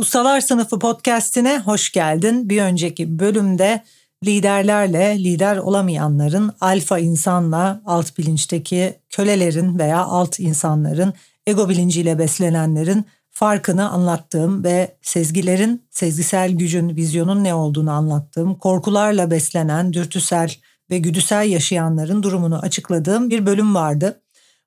Ustalar Sınıfı podcastine hoş geldin. Bir önceki bölümde liderlerle lider olamayanların, alfa insanla alt bilinçteki kölelerin veya alt insanların, ego bilinciyle beslenenlerin farkını anlattığım ve sezgilerin, sezgisel gücün, vizyonun ne olduğunu anlattığım, korkularla beslenen, dürtüsel ve güdüsel yaşayanların durumunu açıkladığım bir bölüm vardı.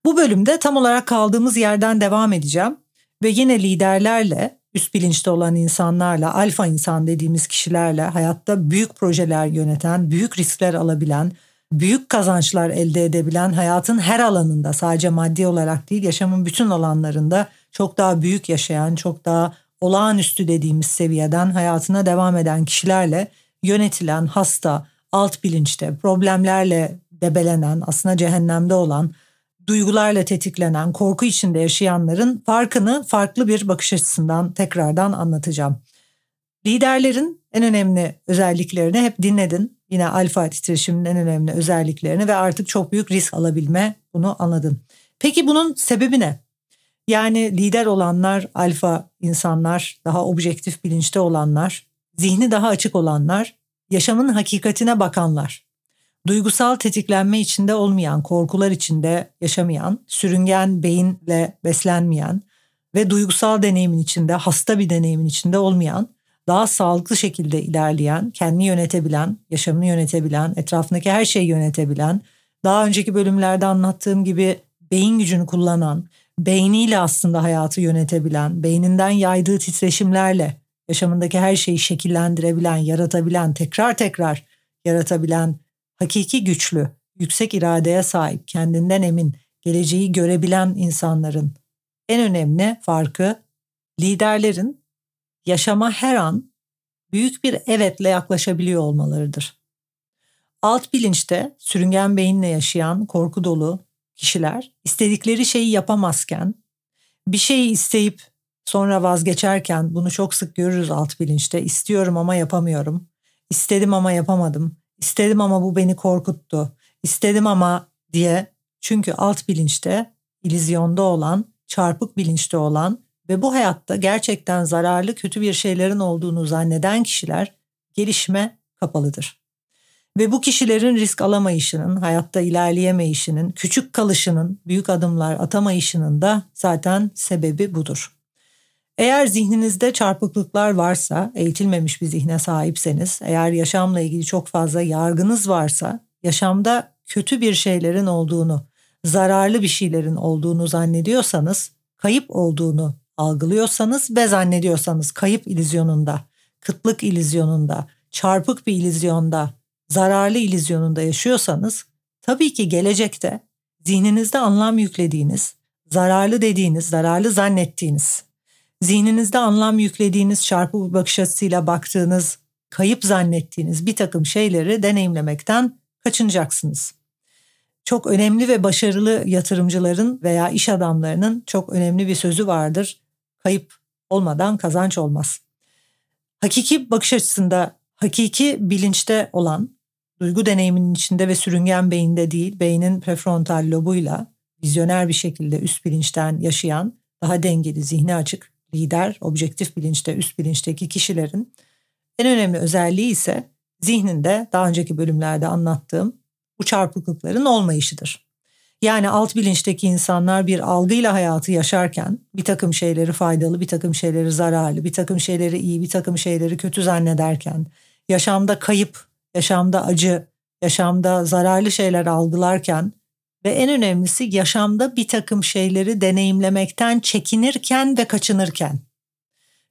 Bu bölümde tam olarak kaldığımız yerden devam edeceğim ve yine liderlerle üst bilinçte olan insanlarla, alfa insan dediğimiz kişilerle hayatta büyük projeler yöneten, büyük riskler alabilen, büyük kazançlar elde edebilen, hayatın her alanında sadece maddi olarak değil, yaşamın bütün alanlarında çok daha büyük yaşayan, çok daha olağanüstü dediğimiz seviyeden hayatına devam eden kişilerle yönetilen, hasta, alt bilinçte, problemlerle debelenen, aslında cehennemde olan duygularla tetiklenen, korku içinde yaşayanların farkını farklı bir bakış açısından tekrardan anlatacağım. Liderlerin en önemli özelliklerini hep dinledin. Yine alfa titreşiminin en önemli özelliklerini ve artık çok büyük risk alabilme bunu anladın. Peki bunun sebebi ne? Yani lider olanlar, alfa insanlar, daha objektif bilinçte olanlar, zihni daha açık olanlar, yaşamın hakikatine bakanlar duygusal tetiklenme içinde olmayan, korkular içinde yaşamayan, sürüngen beyinle beslenmeyen ve duygusal deneyimin içinde, hasta bir deneyimin içinde olmayan, daha sağlıklı şekilde ilerleyen, kendini yönetebilen, yaşamını yönetebilen, etrafındaki her şeyi yönetebilen, daha önceki bölümlerde anlattığım gibi beyin gücünü kullanan, beyniyle aslında hayatı yönetebilen, beyninden yaydığı titreşimlerle yaşamındaki her şeyi şekillendirebilen, yaratabilen, tekrar tekrar yaratabilen hakiki güçlü, yüksek iradeye sahip, kendinden emin, geleceği görebilen insanların en önemli farkı liderlerin yaşama her an büyük bir evetle yaklaşabiliyor olmalarıdır. Alt bilinçte sürüngen beyinle yaşayan korku dolu kişiler istedikleri şeyi yapamazken bir şeyi isteyip sonra vazgeçerken bunu çok sık görürüz alt bilinçte. istiyorum ama yapamıyorum. İstedim ama yapamadım. İstedim ama bu beni korkuttu. İstedim ama diye çünkü alt bilinçte, ilizyonda olan, çarpık bilinçte olan ve bu hayatta gerçekten zararlı kötü bir şeylerin olduğunu zanneden kişiler gelişme kapalıdır. Ve bu kişilerin risk alamayışının, hayatta ilerleyemeyişinin, küçük kalışının, büyük adımlar atamayışının da zaten sebebi budur. Eğer zihninizde çarpıklıklar varsa, eğitilmemiş bir zihne sahipseniz, eğer yaşamla ilgili çok fazla yargınız varsa, yaşamda kötü bir şeylerin olduğunu, zararlı bir şeylerin olduğunu zannediyorsanız, kayıp olduğunu algılıyorsanız ve zannediyorsanız kayıp ilizyonunda, kıtlık ilizyonunda, çarpık bir ilizyonda, zararlı ilizyonunda yaşıyorsanız, tabii ki gelecekte zihninizde anlam yüklediğiniz, zararlı dediğiniz, zararlı zannettiğiniz zihninizde anlam yüklediğiniz çarpı bakış açısıyla baktığınız, kayıp zannettiğiniz bir takım şeyleri deneyimlemekten kaçınacaksınız. Çok önemli ve başarılı yatırımcıların veya iş adamlarının çok önemli bir sözü vardır. Kayıp olmadan kazanç olmaz. Hakiki bakış açısında, hakiki bilinçte olan, duygu deneyiminin içinde ve sürüngen beyinde değil, beynin prefrontal lobuyla vizyoner bir şekilde üst bilinçten yaşayan, daha dengeli, zihni açık, lider, objektif bilinçte, üst bilinçteki kişilerin en önemli özelliği ise zihninde daha önceki bölümlerde anlattığım bu çarpıklıkların olmayışıdır. Yani alt bilinçteki insanlar bir algıyla hayatı yaşarken bir takım şeyleri faydalı, bir takım şeyleri zararlı, bir takım şeyleri iyi, bir takım şeyleri kötü zannederken, yaşamda kayıp, yaşamda acı, yaşamda zararlı şeyler algılarken ve en önemlisi yaşamda bir takım şeyleri deneyimlemekten çekinirken ve kaçınırken,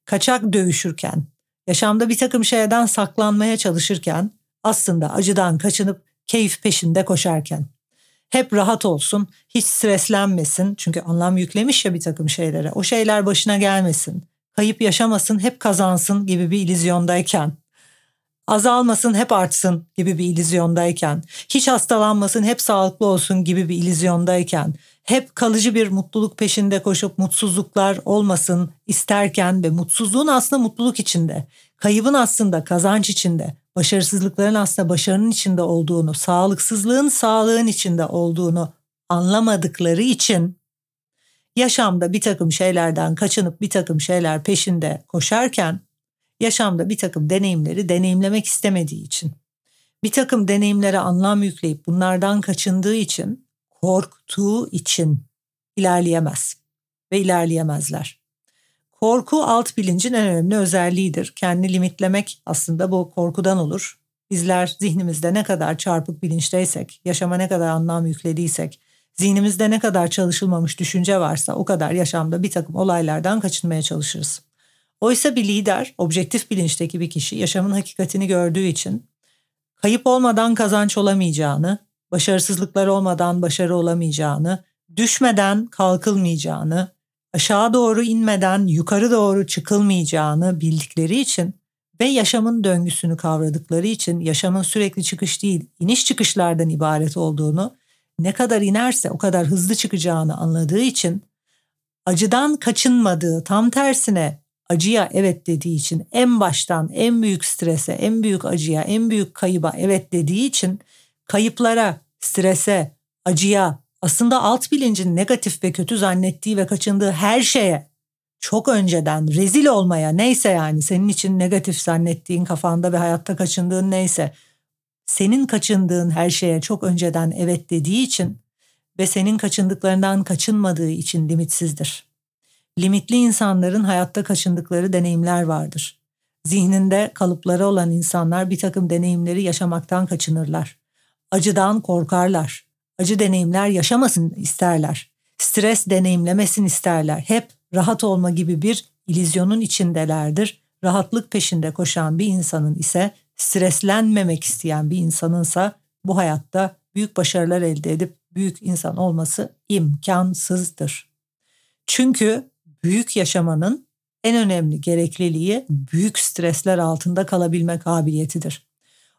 kaçak dövüşürken, yaşamda bir takım şeyden saklanmaya çalışırken, aslında acıdan kaçınıp keyif peşinde koşarken. hep rahat olsun, hiç streslenmesin. Çünkü anlam yüklemiş ya bir takım şeylere. O şeyler başına gelmesin. Kayıp yaşamasın, hep kazansın gibi bir ilizyondayken azalmasın hep artsın gibi bir ilizyondayken, hiç hastalanmasın hep sağlıklı olsun gibi bir ilizyondayken, hep kalıcı bir mutluluk peşinde koşup mutsuzluklar olmasın isterken ve mutsuzluğun aslında mutluluk içinde, kaybın aslında kazanç içinde, başarısızlıkların aslında başarının içinde olduğunu, sağlıksızlığın sağlığın içinde olduğunu anlamadıkları için yaşamda bir takım şeylerden kaçınıp bir takım şeyler peşinde koşarken yaşamda bir takım deneyimleri deneyimlemek istemediği için, bir takım deneyimlere anlam yükleyip bunlardan kaçındığı için, korktuğu için ilerleyemez ve ilerleyemezler. Korku alt bilincin en önemli özelliğidir. Kendi limitlemek aslında bu korkudan olur. Bizler zihnimizde ne kadar çarpık bilinçteysek, yaşama ne kadar anlam yüklediysek, zihnimizde ne kadar çalışılmamış düşünce varsa o kadar yaşamda bir takım olaylardan kaçınmaya çalışırız. Oysa bir lider, objektif bilinçteki bir kişi yaşamın hakikatini gördüğü için kayıp olmadan kazanç olamayacağını, başarısızlıklar olmadan başarı olamayacağını, düşmeden kalkılmayacağını, aşağı doğru inmeden yukarı doğru çıkılmayacağını bildikleri için ve yaşamın döngüsünü kavradıkları için yaşamın sürekli çıkış değil, iniş çıkışlardan ibaret olduğunu, ne kadar inerse o kadar hızlı çıkacağını anladığı için acıdan kaçınmadığı, tam tersine acıya evet dediği için en baştan en büyük strese, en büyük acıya, en büyük kayıba evet dediği için kayıplara, strese, acıya, aslında alt bilincin negatif ve kötü zannettiği ve kaçındığı her şeye çok önceden rezil olmaya neyse yani senin için negatif zannettiğin kafanda ve hayatta kaçındığın neyse senin kaçındığın her şeye çok önceden evet dediği için ve senin kaçındıklarından kaçınmadığı için limitsizdir. Limitli insanların hayatta kaçındıkları deneyimler vardır. Zihninde kalıpları olan insanlar bir takım deneyimleri yaşamaktan kaçınırlar. Acıdan korkarlar. Acı deneyimler yaşamasın isterler. Stres deneyimlemesin isterler. Hep rahat olma gibi bir ilizyonun içindelerdir. Rahatlık peşinde koşan bir insanın ise streslenmemek isteyen bir insanınsa bu hayatta büyük başarılar elde edip büyük insan olması imkansızdır. Çünkü büyük yaşamanın en önemli gerekliliği büyük stresler altında kalabilme kabiliyetidir.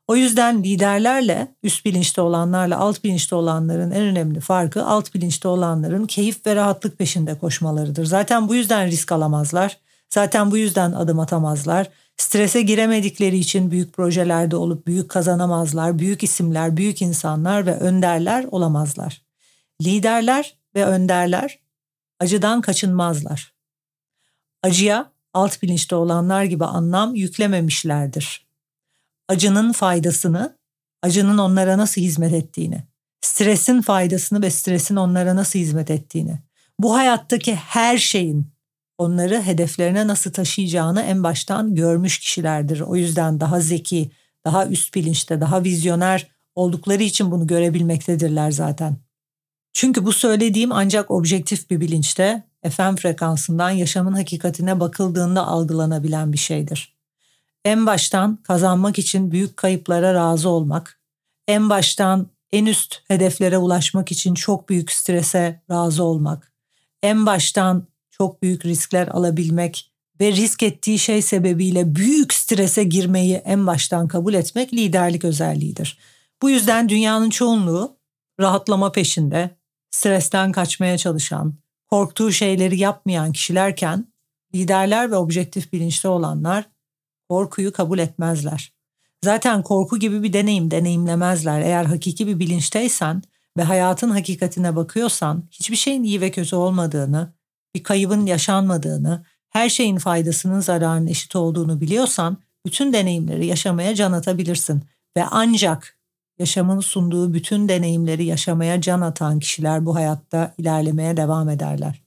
O yüzden liderlerle üst bilinçte olanlarla alt bilinçte olanların en önemli farkı alt bilinçte olanların keyif ve rahatlık peşinde koşmalarıdır. Zaten bu yüzden risk alamazlar. Zaten bu yüzden adım atamazlar. Strese giremedikleri için büyük projelerde olup büyük kazanamazlar. Büyük isimler, büyük insanlar ve önderler olamazlar. Liderler ve önderler acıdan kaçınmazlar acıya alt bilinçte olanlar gibi anlam yüklememişlerdir. Acının faydasını, acının onlara nasıl hizmet ettiğini, stresin faydasını ve stresin onlara nasıl hizmet ettiğini, bu hayattaki her şeyin onları hedeflerine nasıl taşıyacağını en baştan görmüş kişilerdir. O yüzden daha zeki, daha üst bilinçte, daha vizyoner oldukları için bunu görebilmektedirler zaten. Çünkü bu söylediğim ancak objektif bir bilinçte FM frekansından yaşamın hakikatine bakıldığında algılanabilen bir şeydir. En baştan kazanmak için büyük kayıplara razı olmak, en baştan en üst hedeflere ulaşmak için çok büyük strese razı olmak, en baştan çok büyük riskler alabilmek ve risk ettiği şey sebebiyle büyük strese girmeyi en baştan kabul etmek liderlik özelliğidir. Bu yüzden dünyanın çoğunluğu rahatlama peşinde, stresten kaçmaya çalışan, korktuğu şeyleri yapmayan kişilerken liderler ve objektif bilinçli olanlar korkuyu kabul etmezler. Zaten korku gibi bir deneyim deneyimlemezler. Eğer hakiki bir bilinçteysen ve hayatın hakikatine bakıyorsan hiçbir şeyin iyi ve kötü olmadığını, bir kaybın yaşanmadığını, her şeyin faydasının zararının eşit olduğunu biliyorsan bütün deneyimleri yaşamaya can atabilirsin ve ancak yaşamın sunduğu bütün deneyimleri yaşamaya can atan kişiler bu hayatta ilerlemeye devam ederler.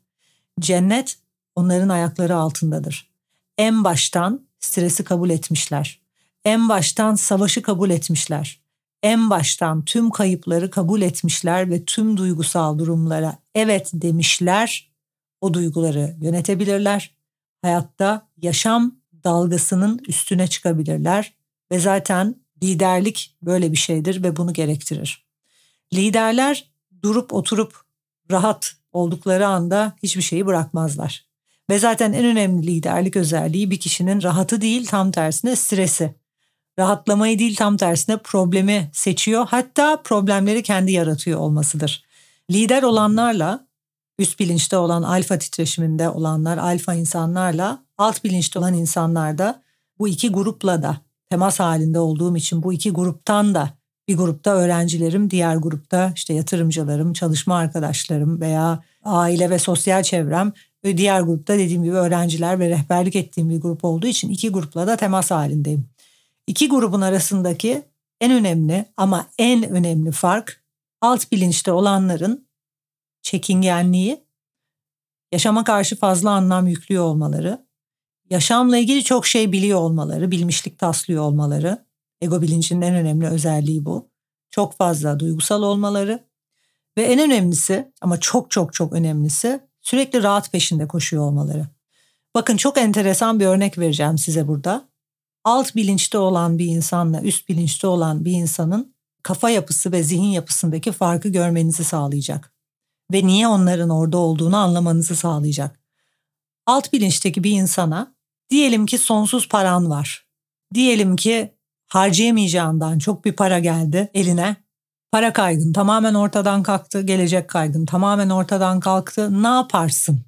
Cennet onların ayakları altındadır. En baştan stresi kabul etmişler. En baştan savaşı kabul etmişler. En baştan tüm kayıpları kabul etmişler ve tüm duygusal durumlara evet demişler. O duyguları yönetebilirler. Hayatta yaşam dalgasının üstüne çıkabilirler ve zaten Liderlik böyle bir şeydir ve bunu gerektirir. Liderler durup oturup rahat oldukları anda hiçbir şeyi bırakmazlar. Ve zaten en önemli liderlik özelliği bir kişinin rahatı değil tam tersine stresi. Rahatlamayı değil tam tersine problemi seçiyor hatta problemleri kendi yaratıyor olmasıdır. Lider olanlarla üst bilinçte olan alfa titreşiminde olanlar alfa insanlarla alt bilinçte olan insanlar da bu iki grupla da temas halinde olduğum için bu iki gruptan da bir grupta öğrencilerim, diğer grupta işte yatırımcılarım, çalışma arkadaşlarım veya aile ve sosyal çevrem ve diğer grupta dediğim gibi öğrenciler ve rehberlik ettiğim bir grup olduğu için iki grupla da temas halindeyim. İki grubun arasındaki en önemli ama en önemli fark alt bilinçte olanların çekingenliği, yaşama karşı fazla anlam yüklüyor olmaları, yaşamla ilgili çok şey biliyor olmaları, bilmişlik taslıyor olmaları, ego bilincinin en önemli özelliği bu. Çok fazla duygusal olmaları ve en önemlisi ama çok çok çok önemlisi sürekli rahat peşinde koşuyor olmaları. Bakın çok enteresan bir örnek vereceğim size burada. Alt bilinçte olan bir insanla üst bilinçte olan bir insanın kafa yapısı ve zihin yapısındaki farkı görmenizi sağlayacak. Ve niye onların orada olduğunu anlamanızı sağlayacak. Alt bilinçteki bir insana diyelim ki sonsuz paran var. Diyelim ki harcayamayacağından çok bir para geldi eline. Para kaygın tamamen ortadan kalktı, gelecek kaygın tamamen ortadan kalktı. Ne yaparsın?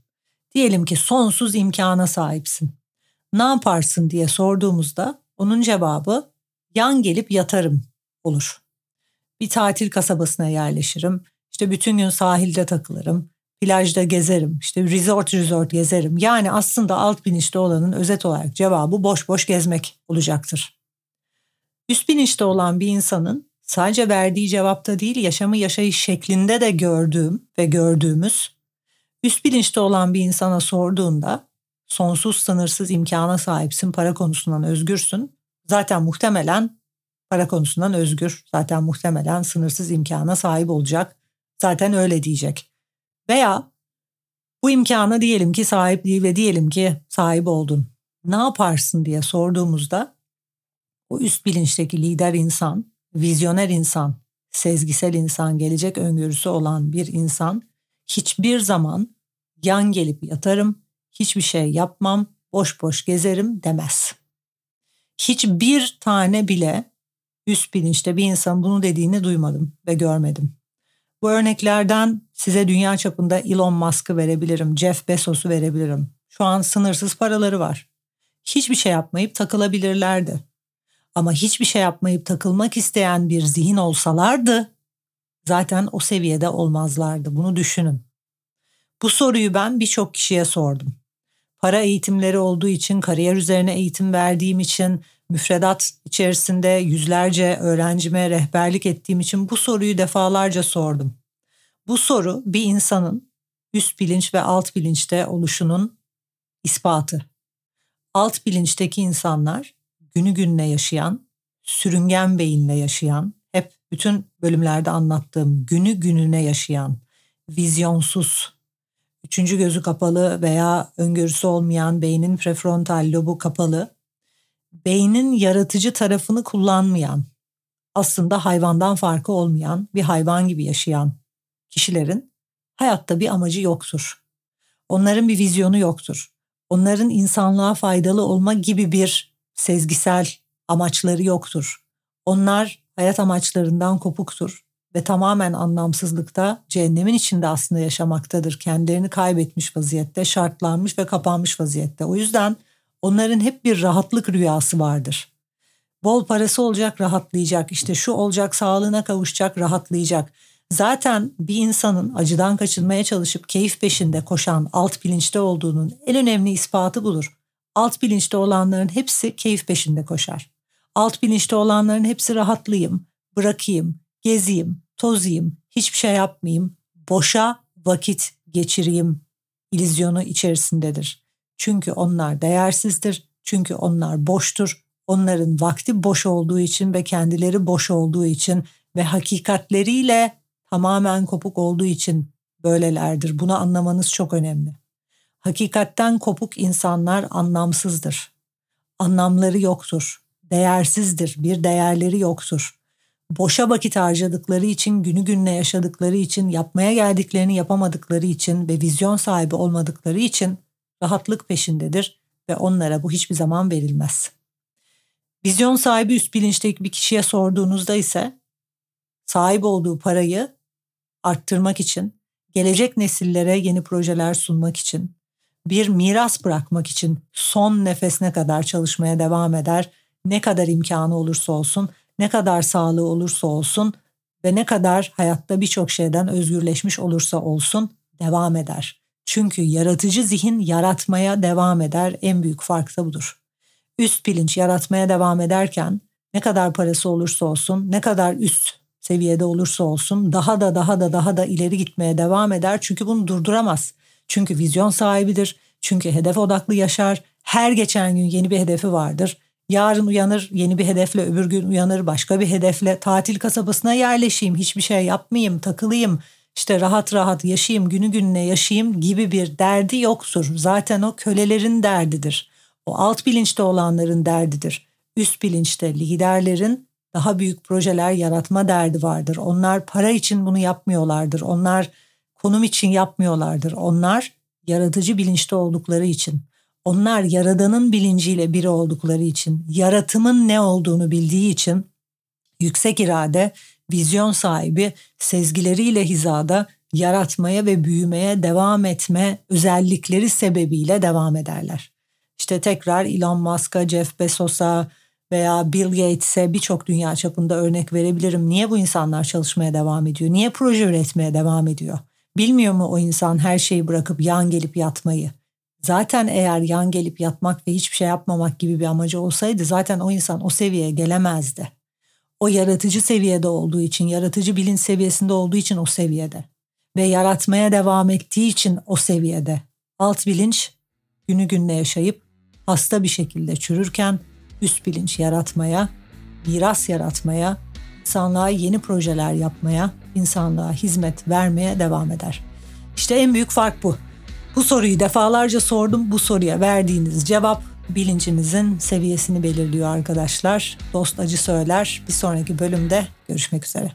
Diyelim ki sonsuz imkana sahipsin. Ne yaparsın diye sorduğumuzda onun cevabı yan gelip yatarım olur. Bir tatil kasabasına yerleşirim. İşte bütün gün sahilde takılırım. Plajda gezerim. İşte resort resort gezerim. Yani aslında alt bilinçte olanın özet olarak cevabı boş boş gezmek olacaktır. Üst bilinçte olan bir insanın sadece verdiği cevapta değil yaşamı yaşayış şeklinde de gördüğüm ve gördüğümüz üst bilinçte olan bir insana sorduğunda sonsuz sınırsız imkana sahipsin, para konusundan özgürsün. Zaten muhtemelen para konusundan özgür, zaten muhtemelen sınırsız imkana sahip olacak. Zaten öyle diyecek. Veya bu imkana diyelim ki sahip değil ve diyelim ki sahip oldun. Ne yaparsın diye sorduğumuzda o üst bilinçteki lider insan, vizyoner insan, sezgisel insan, gelecek öngörüsü olan bir insan hiçbir zaman yan gelip yatarım, hiçbir şey yapmam, boş boş gezerim demez. Hiçbir tane bile üst bilinçte bir insan bunu dediğini duymadım ve görmedim. Bu örneklerden size dünya çapında Elon Musk'ı verebilirim, Jeff Bezos'u verebilirim. Şu an sınırsız paraları var. Hiçbir şey yapmayıp takılabilirlerdi. Ama hiçbir şey yapmayıp takılmak isteyen bir zihin olsalardı zaten o seviyede olmazlardı. Bunu düşünün. Bu soruyu ben birçok kişiye sordum. Para eğitimleri olduğu için, kariyer üzerine eğitim verdiğim için, müfredat içerisinde yüzlerce öğrencime rehberlik ettiğim için bu soruyu defalarca sordum. Bu soru bir insanın üst bilinç ve alt bilinçte oluşunun ispatı. Alt bilinçteki insanlar günü gününe yaşayan, sürüngen beyinle yaşayan, hep bütün bölümlerde anlattığım günü gününe yaşayan, vizyonsuz, üçüncü gözü kapalı veya öngörüsü olmayan beynin prefrontal lobu kapalı, beynin yaratıcı tarafını kullanmayan, aslında hayvandan farkı olmayan bir hayvan gibi yaşayan kişilerin hayatta bir amacı yoktur. Onların bir vizyonu yoktur. Onların insanlığa faydalı olma gibi bir sezgisel amaçları yoktur. Onlar hayat amaçlarından kopuktur ve tamamen anlamsızlıkta cehennemin içinde aslında yaşamaktadır. Kendilerini kaybetmiş vaziyette, şartlanmış ve kapanmış vaziyette. O yüzden onların hep bir rahatlık rüyası vardır. Bol parası olacak, rahatlayacak. İşte şu olacak, sağlığına kavuşacak, rahatlayacak. Zaten bir insanın acıdan kaçınmaya çalışıp keyif peşinde koşan alt bilinçte olduğunun en önemli ispatı budur. Alt bilinçte olanların hepsi keyif peşinde koşar. Alt bilinçte olanların hepsi rahatlayayım, bırakayım, gezeyim, tozayım, hiçbir şey yapmayayım, boşa vakit geçireyim ilizyonu içerisindedir. Çünkü onlar değersizdir, çünkü onlar boştur. Onların vakti boş olduğu için ve kendileri boş olduğu için ve hakikatleriyle tamamen kopuk olduğu için böylelerdir. Bunu anlamanız çok önemli. Hakikatten kopuk insanlar anlamsızdır. Anlamları yoktur. Değersizdir. Bir değerleri yoktur. boşa vakit harcadıkları için, günü gününe yaşadıkları için, yapmaya geldiklerini yapamadıkları için ve vizyon sahibi olmadıkları için rahatlık peşindedir ve onlara bu hiçbir zaman verilmez. Vizyon sahibi üst bilinçteki bir kişiye sorduğunuzda ise sahip olduğu parayı arttırmak için, gelecek nesillere yeni projeler sunmak için, bir miras bırakmak için son nefesine kadar çalışmaya devam eder. Ne kadar imkanı olursa olsun, ne kadar sağlığı olursa olsun ve ne kadar hayatta birçok şeyden özgürleşmiş olursa olsun devam eder. Çünkü yaratıcı zihin yaratmaya devam eder. En büyük fark da budur. Üst bilinç yaratmaya devam ederken ne kadar parası olursa olsun, ne kadar üst seviyede olursa olsun daha da daha da daha da ileri gitmeye devam eder. Çünkü bunu durduramaz. Çünkü vizyon sahibidir. Çünkü hedef odaklı yaşar. Her geçen gün yeni bir hedefi vardır. Yarın uyanır yeni bir hedefle, öbür gün uyanır başka bir hedefle. Tatil kasabasına yerleşeyim, hiçbir şey yapmayayım, takılayım, işte rahat rahat yaşayayım, günü gününe yaşayayım gibi bir derdi yoktur. Zaten o kölelerin derdidir. O alt bilinçte olanların derdidir. Üst bilinçte liderlerin daha büyük projeler yaratma derdi vardır. Onlar para için bunu yapmıyorlardır. Onlar konum için yapmıyorlardır. Onlar yaratıcı bilinçte oldukları için, onlar yaradanın bilinciyle biri oldukları için, yaratımın ne olduğunu bildiği için yüksek irade, vizyon sahibi, sezgileriyle hizada yaratmaya ve büyümeye devam etme özellikleri sebebiyle devam ederler. İşte tekrar Elon Musk'a, Jeff Bezos'a veya Bill Gates'e birçok dünya çapında örnek verebilirim. Niye bu insanlar çalışmaya devam ediyor? Niye proje üretmeye devam ediyor? Bilmiyor mu o insan her şeyi bırakıp yan gelip yatmayı? Zaten eğer yan gelip yatmak ve hiçbir şey yapmamak gibi bir amacı olsaydı zaten o insan o seviyeye gelemezdi. O yaratıcı seviyede olduğu için, yaratıcı bilinç seviyesinde olduğu için o seviyede. Ve yaratmaya devam ettiği için o seviyede. Alt bilinç günü gününe yaşayıp hasta bir şekilde çürürken üst bilinç yaratmaya, miras yaratmaya, insanlığa yeni projeler yapmaya, insanlığa hizmet vermeye devam eder. İşte en büyük fark bu. Bu soruyu defalarca sordum. Bu soruya verdiğiniz cevap bilincimizin seviyesini belirliyor arkadaşlar. Dost acı söyler. Bir sonraki bölümde görüşmek üzere.